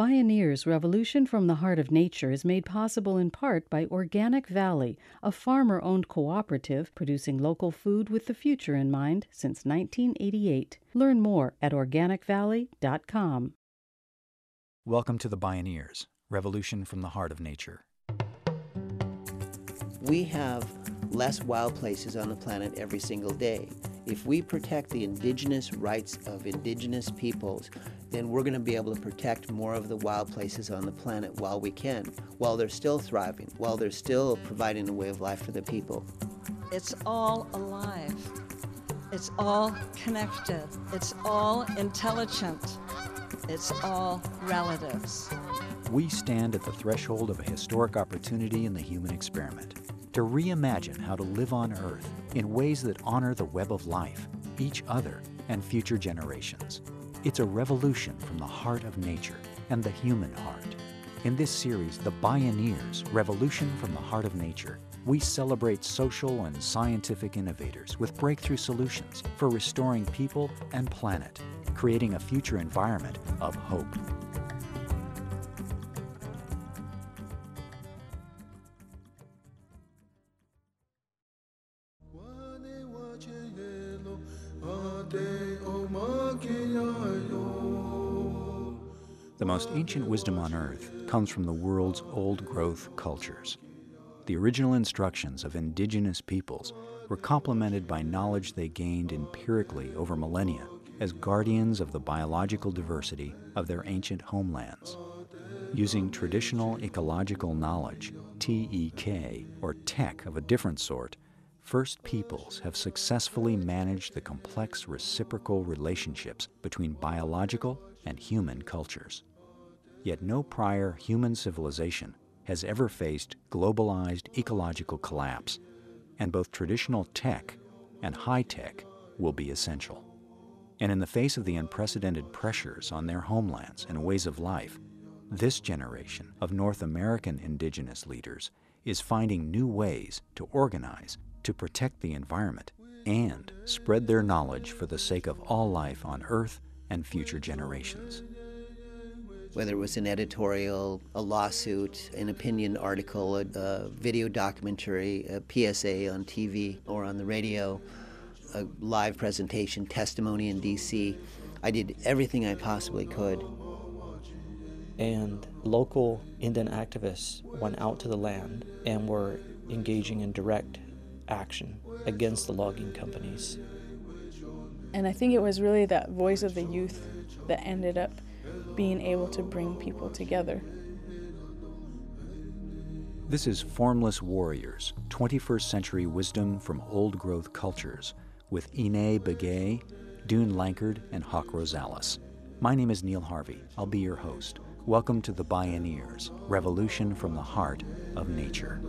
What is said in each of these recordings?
Bioneers Revolution from the Heart of Nature is made possible in part by Organic Valley, a farmer owned cooperative producing local food with the future in mind since 1988. Learn more at organicvalley.com. Welcome to the Bioneers Revolution from the Heart of Nature. We have less wild places on the planet every single day. If we protect the indigenous rights of indigenous peoples, then we're going to be able to protect more of the wild places on the planet while we can, while they're still thriving, while they're still providing a way of life for the people. It's all alive. It's all connected. It's all intelligent. It's all relatives. We stand at the threshold of a historic opportunity in the human experiment to reimagine how to live on Earth in ways that honor the web of life, each other, and future generations. It's a revolution from the heart of nature and the human heart. In this series, The Bioneers Revolution from the Heart of Nature, we celebrate social and scientific innovators with breakthrough solutions for restoring people and planet, creating a future environment of hope. Most ancient wisdom on earth comes from the world's old growth cultures. The original instructions of indigenous peoples were complemented by knowledge they gained empirically over millennia as guardians of the biological diversity of their ancient homelands. Using traditional ecological knowledge, TEK, or tech of a different sort, First Peoples have successfully managed the complex reciprocal relationships between biological and human cultures. Yet no prior human civilization has ever faced globalized ecological collapse, and both traditional tech and high tech will be essential. And in the face of the unprecedented pressures on their homelands and ways of life, this generation of North American indigenous leaders is finding new ways to organize to protect the environment and spread their knowledge for the sake of all life on Earth and future generations. Whether it was an editorial, a lawsuit, an opinion article, a, a video documentary, a PSA on TV or on the radio, a live presentation, testimony in DC, I did everything I possibly could. And local Indian activists went out to the land and were engaging in direct action against the logging companies. And I think it was really that voice of the youth that ended up being able to bring people together. This is Formless Warriors 21st Century Wisdom from Old Growth Cultures with Enei Begaye, Dune Lankard, and Hawk Rosales. My name is Neil Harvey. I'll be your host. Welcome to the Bioneers Revolution from the Heart of Nature.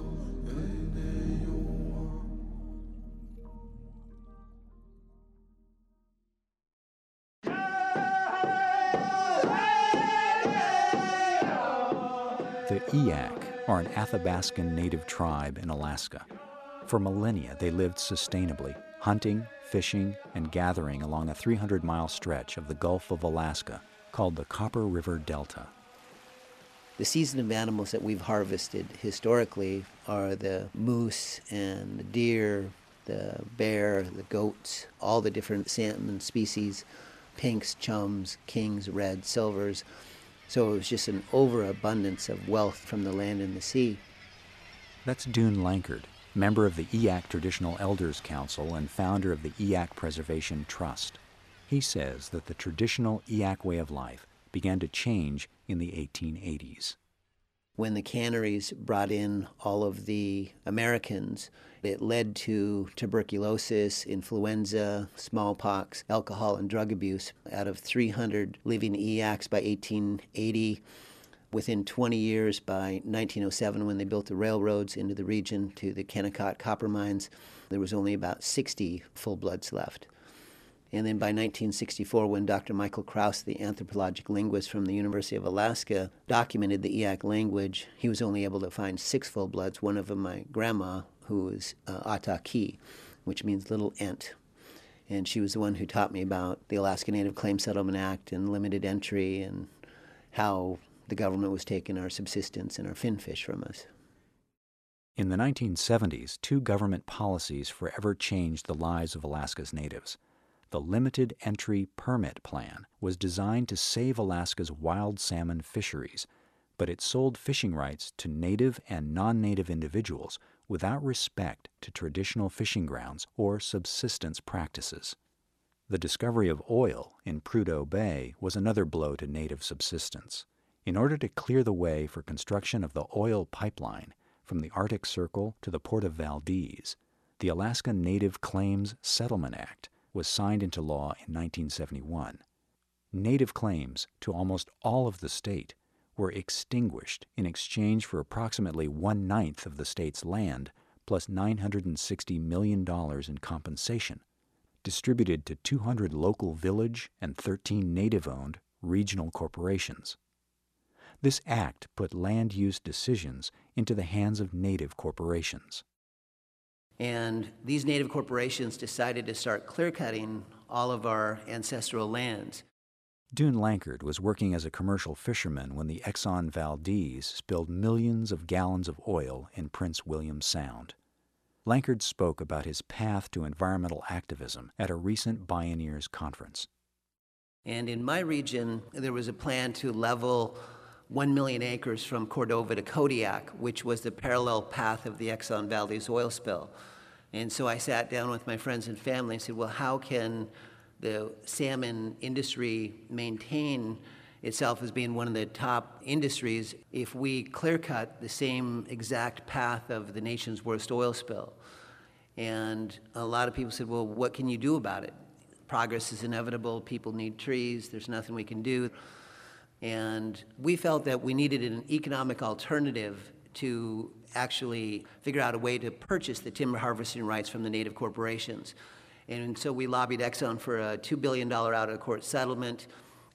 The Eyak are an Athabascan native tribe in Alaska. For millennia, they lived sustainably, hunting, fishing, and gathering along a 300 mile stretch of the Gulf of Alaska called the Copper River Delta. The season of animals that we've harvested historically are the moose and the deer, the bear, the goats, all the different salmon species pinks, chums, kings, reds, silvers. So it was just an overabundance of wealth from the land and the sea. That's Dune Lankard, member of the Eyak Traditional Elders Council and founder of the Eyak Preservation Trust. He says that the traditional Eyak way of life began to change in the 1880s. When the canneries brought in all of the Americans, it led to tuberculosis, influenza, smallpox, alcohol, and drug abuse. Out of 300 living Eyaks by 1880, within 20 years, by 1907, when they built the railroads into the region to the Kennecott copper mines, there was only about 60 full bloods left. And then by 1964, when Dr. Michael Krauss, the anthropologic linguist from the University of Alaska, documented the Eyak language, he was only able to find six full bloods, one of them my grandma, who was uh, Ataki, which means little ant. And she was the one who taught me about the Alaska Native Claim Settlement Act and limited entry and how the government was taking our subsistence and our finfish from us. In the 1970s, two government policies forever changed the lives of Alaska's natives. The Limited Entry Permit Plan was designed to save Alaska's wild salmon fisheries, but it sold fishing rights to native and non native individuals without respect to traditional fishing grounds or subsistence practices. The discovery of oil in Prudhoe Bay was another blow to native subsistence. In order to clear the way for construction of the oil pipeline from the Arctic Circle to the port of Valdez, the Alaska Native Claims Settlement Act was signed into law in 1971. Native claims to almost all of the state were extinguished in exchange for approximately one ninth of the state's land plus $960 million in compensation distributed to 200 local village and 13 native owned regional corporations. This act put land use decisions into the hands of native corporations. And these native corporations decided to start clear cutting all of our ancestral lands. Dune Lankard was working as a commercial fisherman when the Exxon Valdez spilled millions of gallons of oil in Prince William Sound. Lankard spoke about his path to environmental activism at a recent Bioneers conference. And in my region, there was a plan to level 1 million acres from Cordova to Kodiak, which was the parallel path of the Exxon Valdez oil spill. And so I sat down with my friends and family and said, well, how can the salmon industry maintain itself as being one of the top industries if we clear cut the same exact path of the nation's worst oil spill. And a lot of people said, well, what can you do about it? Progress is inevitable, people need trees, there's nothing we can do. And we felt that we needed an economic alternative to actually figure out a way to purchase the timber harvesting rights from the native corporations. And so we lobbied Exxon for a $2 billion out of court settlement.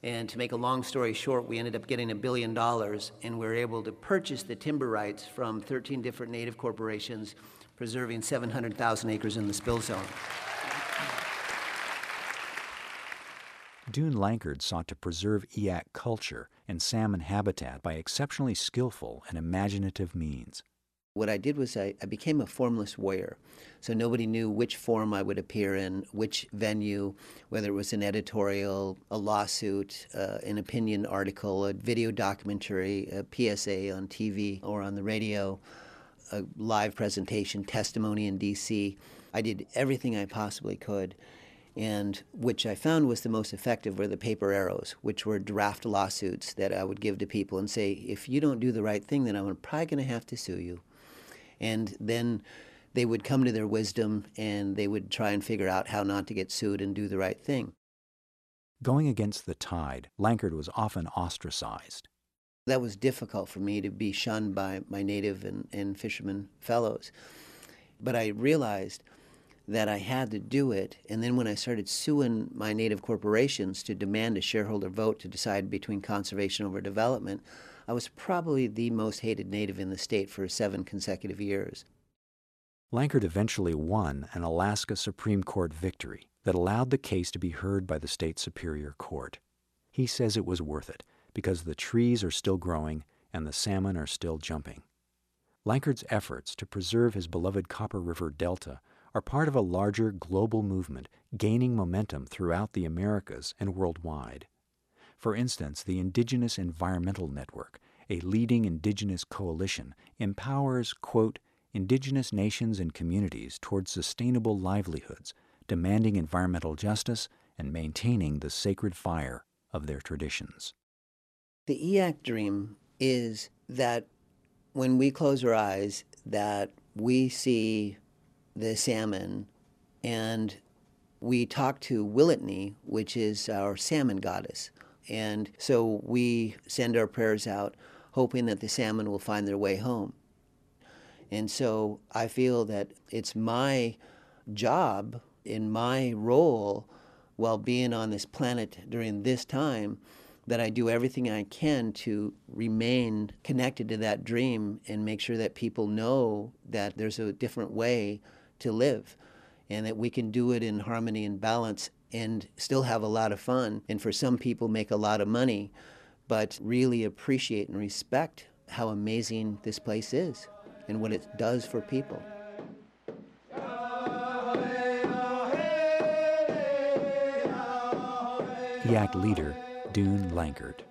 And to make a long story short, we ended up getting a billion dollars, and we were able to purchase the timber rights from 13 different native corporations, preserving 700,000 acres in the spill zone. Dune Lankard sought to preserve Eyak culture and salmon habitat by exceptionally skillful and imaginative means. What I did was I, I, became a formless warrior. So nobody knew which form I would appear in, which venue, whether it was an editorial, a lawsuit, uh, an opinion article, a video documentary, a PSA on TV or on the radio, a live presentation, testimony in DC. I did everything I possibly could. And which I found was the most effective were the paper arrows, which were draft lawsuits that I would give to people and say, if you don't do the right thing, then I'm probably going to have to sue you and then they would come to their wisdom and they would try and figure out how not to get sued and do the right thing. Going against the tide, Lankard was often ostracized. That was difficult for me to be shunned by my native and, and fisherman fellows. But I realized that I had to do it. And then when I started suing my native corporations to demand a shareholder vote to decide between conservation over development, I was probably the most hated native in the state for seven consecutive years. Lankard eventually won an Alaska Supreme Court victory that allowed the case to be heard by the state Superior Court. He says it was worth it because the trees are still growing and the salmon are still jumping. Lankard's efforts to preserve his beloved Copper River Delta are part of a larger global movement gaining momentum throughout the Americas and worldwide. For instance, the Indigenous Environmental Network, a leading indigenous coalition, empowers, quote, indigenous nations and communities towards sustainable livelihoods, demanding environmental justice and maintaining the sacred fire of their traditions. The Eyak dream is that when we close our eyes, that we see the salmon and we talk to Willitni, which is our salmon goddess. And so we send our prayers out hoping that the salmon will find their way home. And so I feel that it's my job in my role while being on this planet during this time that I do everything I can to remain connected to that dream and make sure that people know that there's a different way to live and that we can do it in harmony and balance and still have a lot of fun and for some people make a lot of money but really appreciate and respect how amazing this place is and what it does for people. Eyak leader Dune Lankard.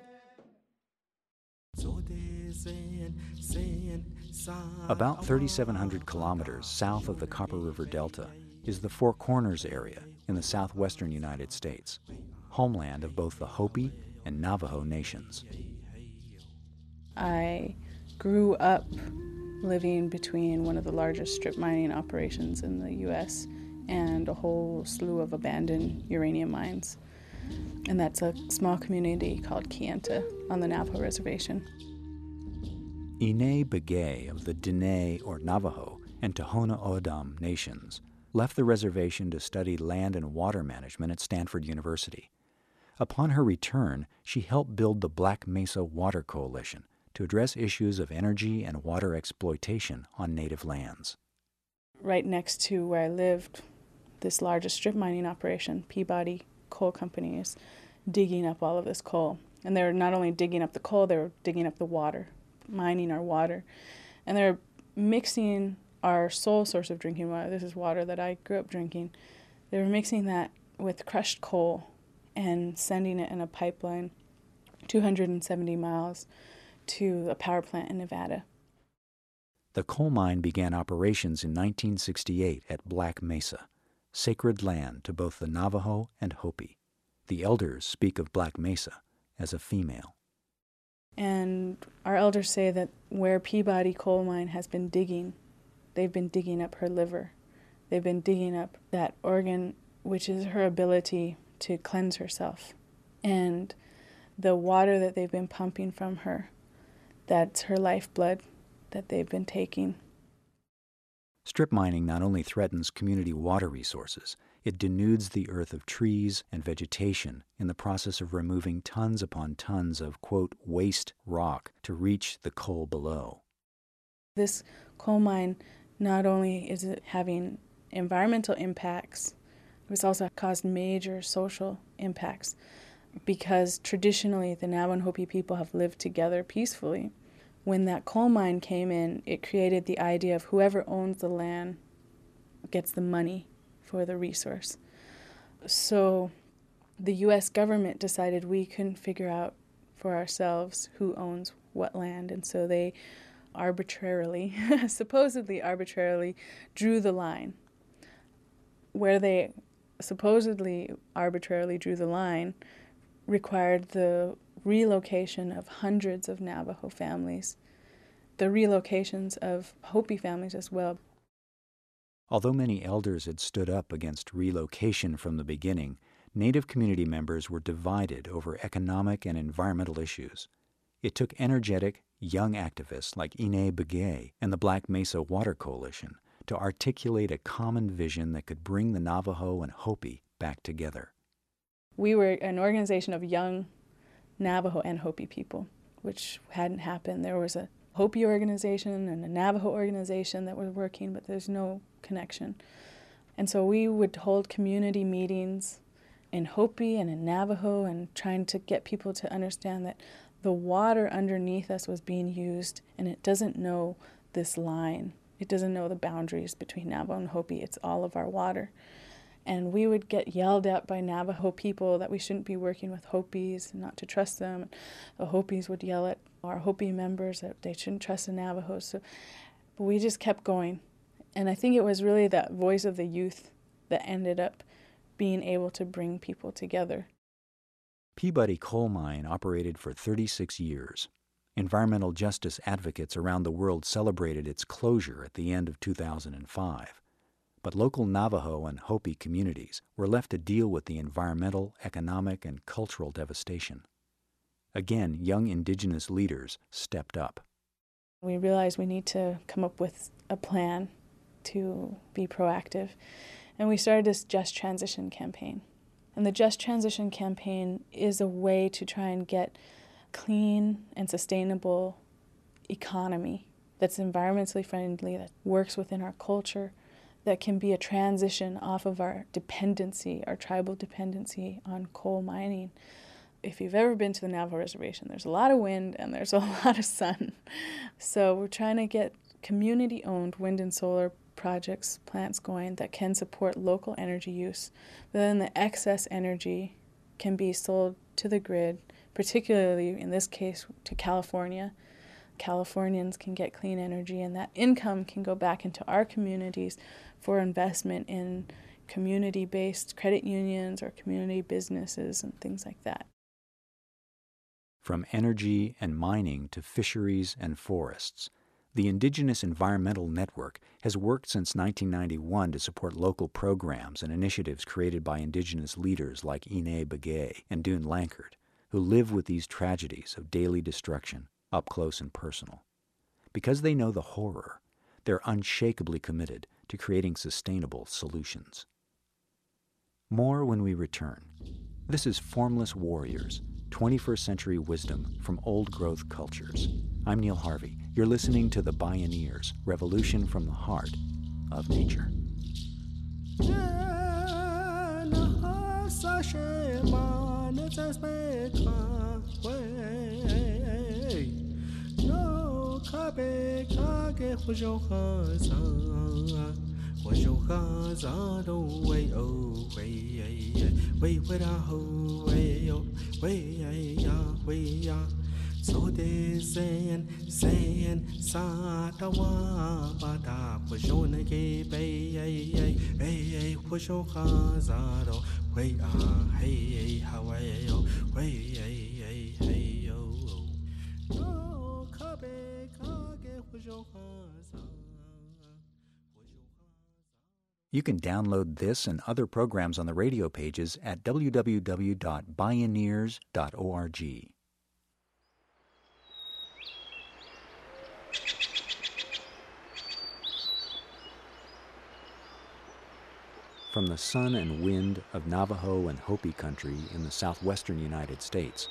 About 3,700 kilometers south of the Copper River Delta is the Four Corners area in the southwestern United States, homeland of both the Hopi and Navajo nations. I grew up living between one of the largest strip mining operations in the U.S. and a whole slew of abandoned uranium mines. And that's a small community called Kayenta on the Navajo Reservation. Enei Begaye of the Diné or Navajo and Tohono O'odham nations left the reservation to study land and water management at Stanford University. Upon her return, she helped build the Black Mesa Water Coalition to address issues of energy and water exploitation on native lands. Right next to where I lived, this largest strip mining operation, Peabody Coal Company, is digging up all of this coal. And they're not only digging up the coal, they're digging up the water mining our water. And they're mixing our sole source of drinking water. This is water that I grew up drinking. They were mixing that with crushed coal and sending it in a pipeline 270 miles to a power plant in Nevada. The coal mine began operations in 1968 at Black Mesa, sacred land to both the Navajo and Hopi. The elders speak of Black Mesa as a female. And our elders say that where Peabody coal mine has been digging, they've been digging up her liver. They've been digging up that organ, which is her ability to cleanse herself. And the water that they've been pumping from her, that's her lifeblood that they've been taking. Strip mining not only threatens community water resources, it denudes the earth of trees and vegetation in the process of removing tons upon tons of, quote, waste rock to reach the coal below. This coal mine not only is it having environmental impacts, it's also caused major social impacts because traditionally the Navajo people have lived together peacefully. When that coal mine came in, it created the idea of whoever owns the land gets the money for the resource. So the US government decided we couldn't figure out for ourselves who owns what land, and so they arbitrarily, supposedly arbitrarily, drew the line. Where they supposedly arbitrarily drew the line required the relocation of hundreds of Navajo families, the relocations of Hopi families as well. Although many elders had stood up against relocation from the beginning, Native community members were divided over economic and environmental issues. It took energetic, young activists like Enei Begaye and the Black Mesa Water Coalition to articulate a common vision that could bring the Navajo and Hopi back together. We were an organization of young Navajo and Hopi people, which hadn't happened. There was a Hopi organization and a Navajo organization that were working, but there's no connection. And so we would hold community meetings in Hopi and in Navajo and trying to get people to understand that the water underneath us was being used and it doesn't know this line. It doesn't know the boundaries between Navajo and Hopi. It's all of our water. And we would get yelled at by Navajo people that we shouldn't be working with Hopis, and not to trust them. The Hopis would yell at our Hopi members that they shouldn't trust the Navajos. So, but we just kept going. And I think it was really that voice of the youth that ended up being able to bring people together. Peabody Coal Mine operated for 36 years. Environmental justice advocates around the world celebrated its closure at the end of 2005 but local Navajo and Hopi communities were left to deal with the environmental, economic, and cultural devastation. Again, young indigenous leaders stepped up. We realized we need to come up with a plan to be proactive, and we started this Just Transition campaign. And the Just Transition campaign is a way to try and get clean and sustainable economy that's environmentally friendly, that works within our culture, that can be a transition off of our dependency, our tribal dependency on coal mining. if you've ever been to the Navajo reservation, there's a lot of wind and there's a lot of sun. So we're trying to get community owned wind and solar projects, plants going that can support local energy use. But then the excess energy can be sold to the grid, particularly in this case to California. Californians can get clean energy, and that income can go back into our communities for investment in community based credit unions or community businesses and things like that. From energy and mining to fisheries and forests, the Indigenous Environmental Network has worked since 1991 to support local programs and initiatives created by Indigenous leaders like Enei Begaye and Dune Lankard, who live with these tragedies of daily destruction up close and personal. Because they know the horror, they're unshakably committed to creating sustainable solutions. More when we return. This is Formless Warriors 21st Century Wisdom from Old Growth Cultures. I'm Neil Harvey. You're listening to The Bioneers Revolution from the Heart of Nature. Ta wa ba da pu sho ne ge bei ai ai ai ai pu sho kha za do wei a hey how ai yo wei ai You can download this and other programs on the radio pages at www.bioneers.org. From the sun and wind of Navajo and Hopi country in the southwestern United States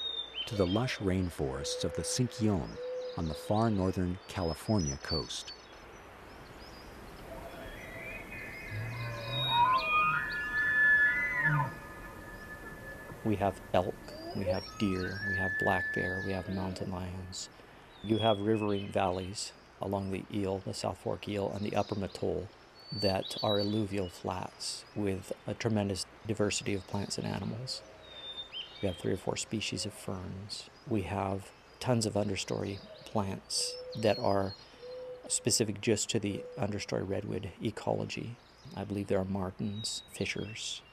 to the lush rainforests of the Sinkyone on the far northern California coast. We have elk, we have deer, we have black bear, we have mountain lions. You have riverine valleys along the Eel, the South Fork Eel, and the Upper Mattole that are alluvial flats with a tremendous diversity of plants and animals. We have three or four species of ferns. We have tons of understory plants that are specific just to the understory redwood ecology. I believe there are martens, fishers,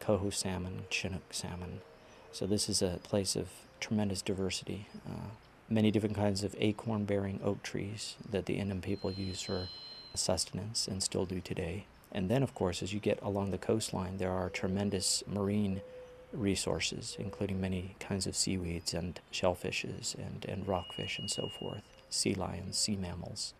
coho salmon, chinook salmon. So this is a place of tremendous diversity. Uh, many different kinds of acorn-bearing oak trees that the Indian people use for sustenance and still do today. And then, of course, as you get along the coastline, there are tremendous marine resources, including many kinds of seaweeds and shellfishes and, and rockfish and so forth, sea lions, sea mammals.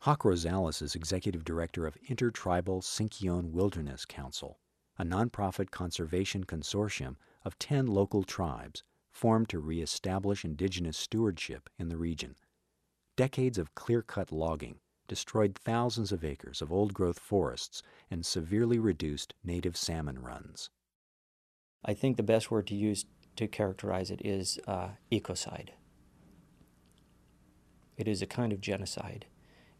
Hawk Rosales is executive director of Intertribal Sinkyone Wilderness Council a nonprofit conservation consortium of 10 local tribes formed to reestablish indigenous stewardship in the region. Decades of clear cut logging destroyed thousands of acres of old growth forests and severely reduced native salmon runs. I think the best word to use to characterize it is uh, ecocide. It is a kind of genocide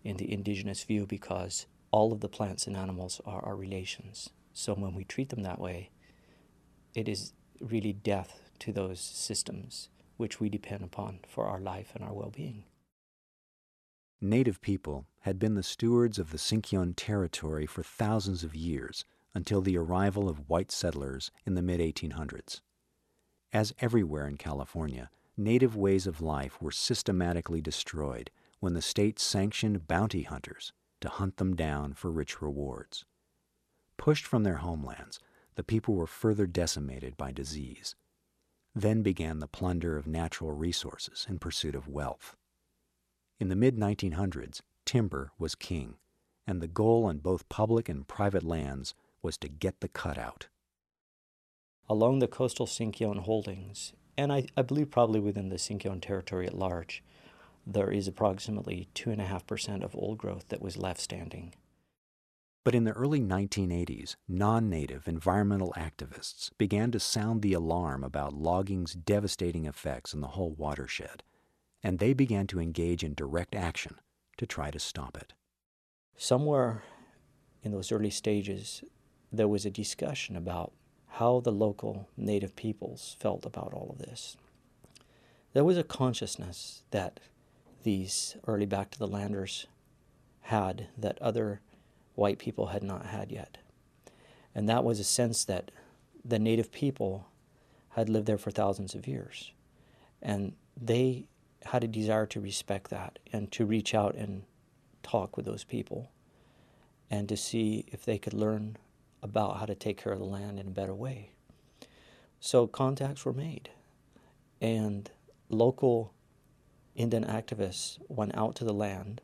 in the indigenous view because all of the plants and animals are our relations. So when we treat them that way, it is really death to those systems which we depend upon for our life and our well being. Native people had been the stewards of the Sinkyone territory for thousands of years until the arrival of white settlers in the mid 1800s. As everywhere in California, native ways of life were systematically destroyed when the state sanctioned bounty hunters to hunt them down for rich rewards. Pushed from their homelands, the people were further decimated by disease. Then began the plunder of natural resources in pursuit of wealth. In the mid 1900s, timber was king, and the goal on both public and private lands was to get the cut out. Along the coastal Sinkyone holdings, and I, I believe probably within the Sinkyone territory at large, there is approximately 2.5% of old growth that was left standing. But in the early 1980s, non native environmental activists began to sound the alarm about logging's devastating effects on the whole watershed, and they began to engage in direct action to try to stop it. Somewhere in those early stages, there was a discussion about how the local native peoples felt about all of this. There was a consciousness that these early back to the landers had that other white people had not had yet. And that was a sense that the native people had lived there for thousands of years. And they had a desire to respect that and to reach out and talk with those people and to see if they could learn about how to take care of the land in a better way. So contacts were made, and local Indian activists went out to the land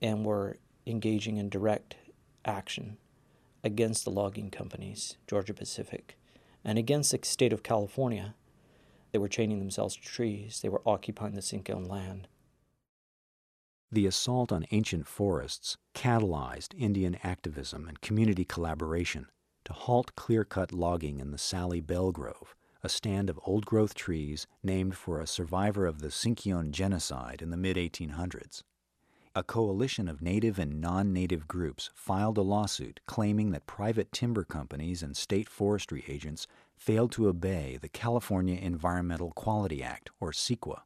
and were engaging in direct action against the logging companies, Georgia Pacific, and against the state of California. They were chaining themselves to trees, they were occupying the Sinkyone land. The assault on ancient forests catalyzed Indian activism and community collaboration to halt clear cut logging in the Sally Bell Grove, a stand of old growth trees named for a survivor of the Sinkyone genocide in the mid 1800s a coalition of native and non native groups filed a lawsuit claiming that private timber companies and state forestry agents failed to obey the California Environmental Quality Act, or CEQA.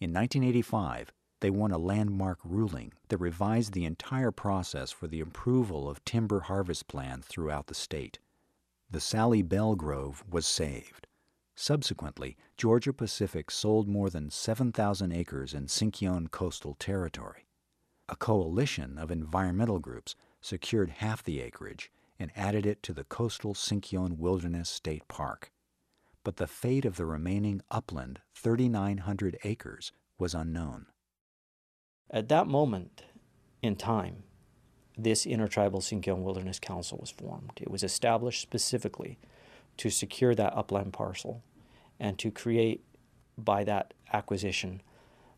In 1985, they won a landmark ruling that revised the entire process for the approval of timber harvest plans throughout the state. The Sally Bell Grove was saved. Subsequently, Georgia Pacific sold more than 7,000 acres in Sinkyone coastal territory a coalition of environmental groups secured half the acreage and added it to the coastal Sinkyone Wilderness State Park. But the fate of the remaining upland 3,900 acres was unknown. At that moment in time, this Intertribal Sinkyone Wilderness Council was formed. It was established specifically to secure that upland parcel and to create, by that acquisition,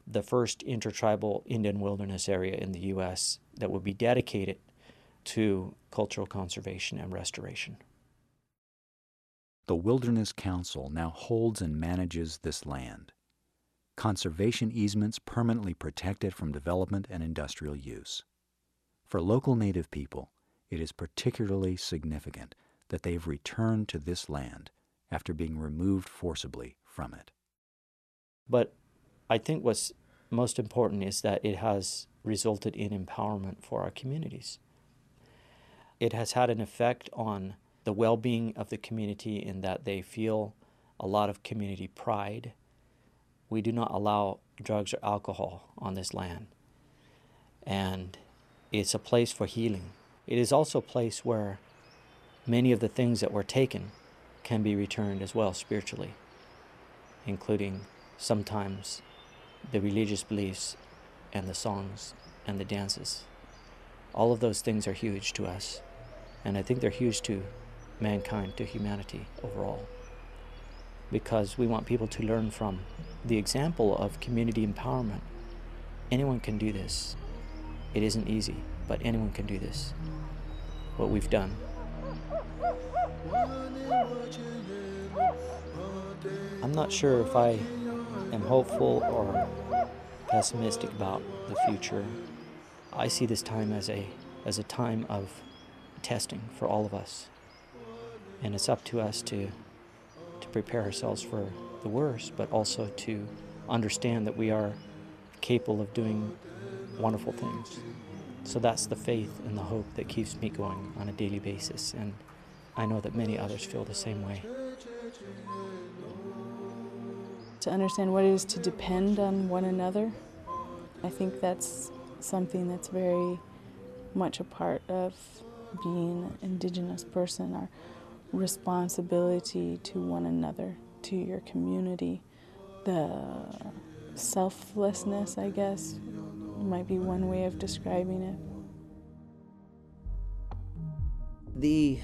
the first intertribal Indian wilderness area in the U.S. that would be dedicated to cultural conservation and restoration. The Wilderness Council now holds and manages this land. Conservation easements permanently protect it from development and industrial use. For local Native people, it is particularly significant that they've returned to this land after being removed forcibly from it. But I think what's most important is that it has resulted in empowerment for our communities. It has had an effect on the well being of the community in that they feel a lot of community pride. We do not allow drugs or alcohol on this land. And it's a place for healing. It is also a place where many of the things that were taken can be returned as well spiritually, including sometimes the religious beliefs and the songs and the dances. All of those things are huge to us, and I think they're huge to mankind, to humanity overall, because we want people to learn from the example of community empowerment. Anyone can do this. It isn't easy, but anyone can do this. What we've done. I'm not sure if I am hopeful or pessimistic about the future. I see this time as a as a time of testing for all of us. And it's up to us to to prepare ourselves for the worst, but also to understand that we are capable of doing wonderful things. So that's the faith and the hope that keeps me going on a daily basis. And I know that many others feel the same way to understand what it is to depend on one another. I think that's something that's very much a part of being an Indigenous person, our responsibility to one another, to your community. The selflessness, I guess, might be one way of describing it. The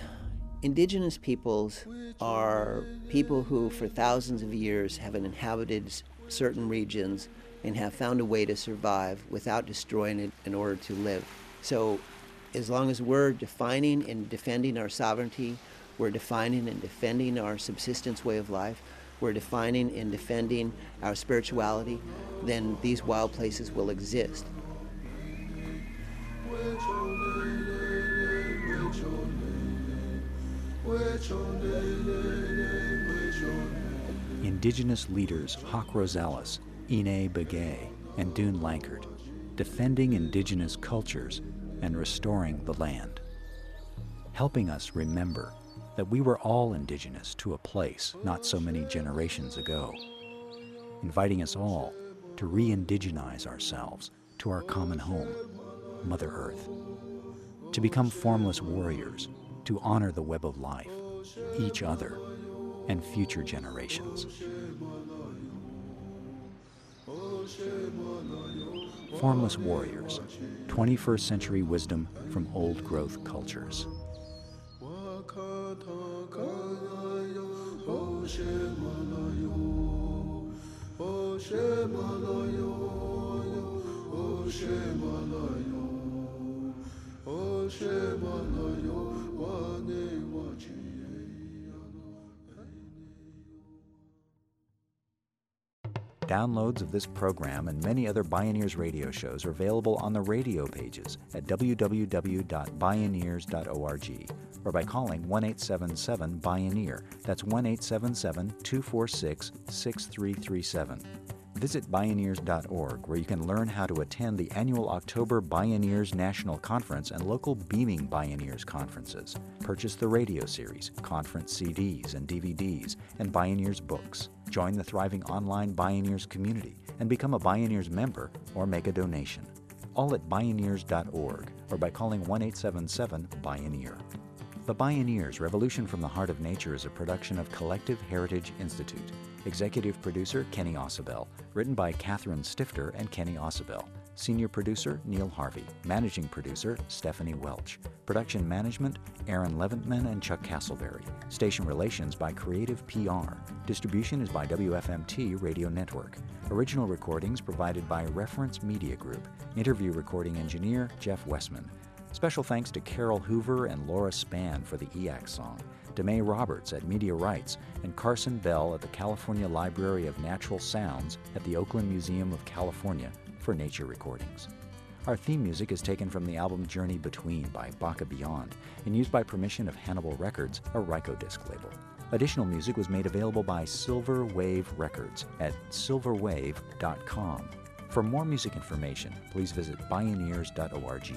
Indigenous peoples are people who, for thousands of years, have inhabited certain regions and have found a way to survive without destroying it in order to live. So As long as we're defining and defending our sovereignty, we're defining and defending our subsistence way of life, we're defining and defending our spirituality, then these wild places will exist. Indigenous leaders Hawk Rosales, Enei Begaye, and Dune Lankard, defending indigenous cultures and restoring the land. Helping us remember that we were all indigenous to a place not so many generations ago. Inviting us all to re indigenize ourselves to our common home, Mother Earth. To become formless warriors, to honor the web of life, each other, and future generations. Formless Warriors 21st Century Wisdom from Old Growth Cultures. Downloads of this program and many other Bioneers radio shows are available on the radio pages at www.bioneers.org or by calling 1 877 Bioneer. That's 1 877 246 6337. Visit Bioneers.org, where you can learn how to attend the annual October Bioneers National Conference and local Beaming Bioneers conferences. Purchase the radio series, conference CDs and DVDs, and Bioneers books. Join the thriving online Bioneers community and become a Bioneers member or make a donation. All at Bioneers.org or by calling 1 877 Bioneer. The Bioneers Revolution from the Heart of Nature is a production of Collective Heritage Institute. Executive producer Kenny Ausubel. Written by Catherine Stifter and Kenny Ausubel. Senior producer Neil Harvey. Managing producer Stephanie Welch. Production management Aaron Leventman and Chuck Castleberry. Station relations by Creative PR. Distribution is by WFMT Radio Network. Original recordings provided by Reference Media Group. Interview recording engineer Jeff Westman. Special thanks to Carol Hoover and Laura Spann for the Eyak song. DeMay Roberts at Media Rights, and Carson Bell at the California Library of Natural Sounds at the Oakland Museum of California for nature recordings. Our theme music is taken from the album Journey Between by Baka Beyond and used by permission of Hannibal Records, a Rykodisc label. Additional music was made available by Silver Wave Records at silverwave.com. For more music information, please visit bioneers.org.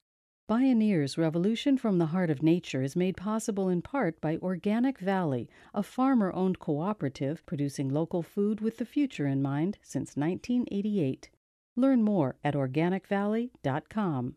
Bioneers Revolution from the Heart of Nature is made possible in part by Organic Valley, a farmer owned cooperative producing local food with the future in mind since 1988. Learn more at organicvalley.com.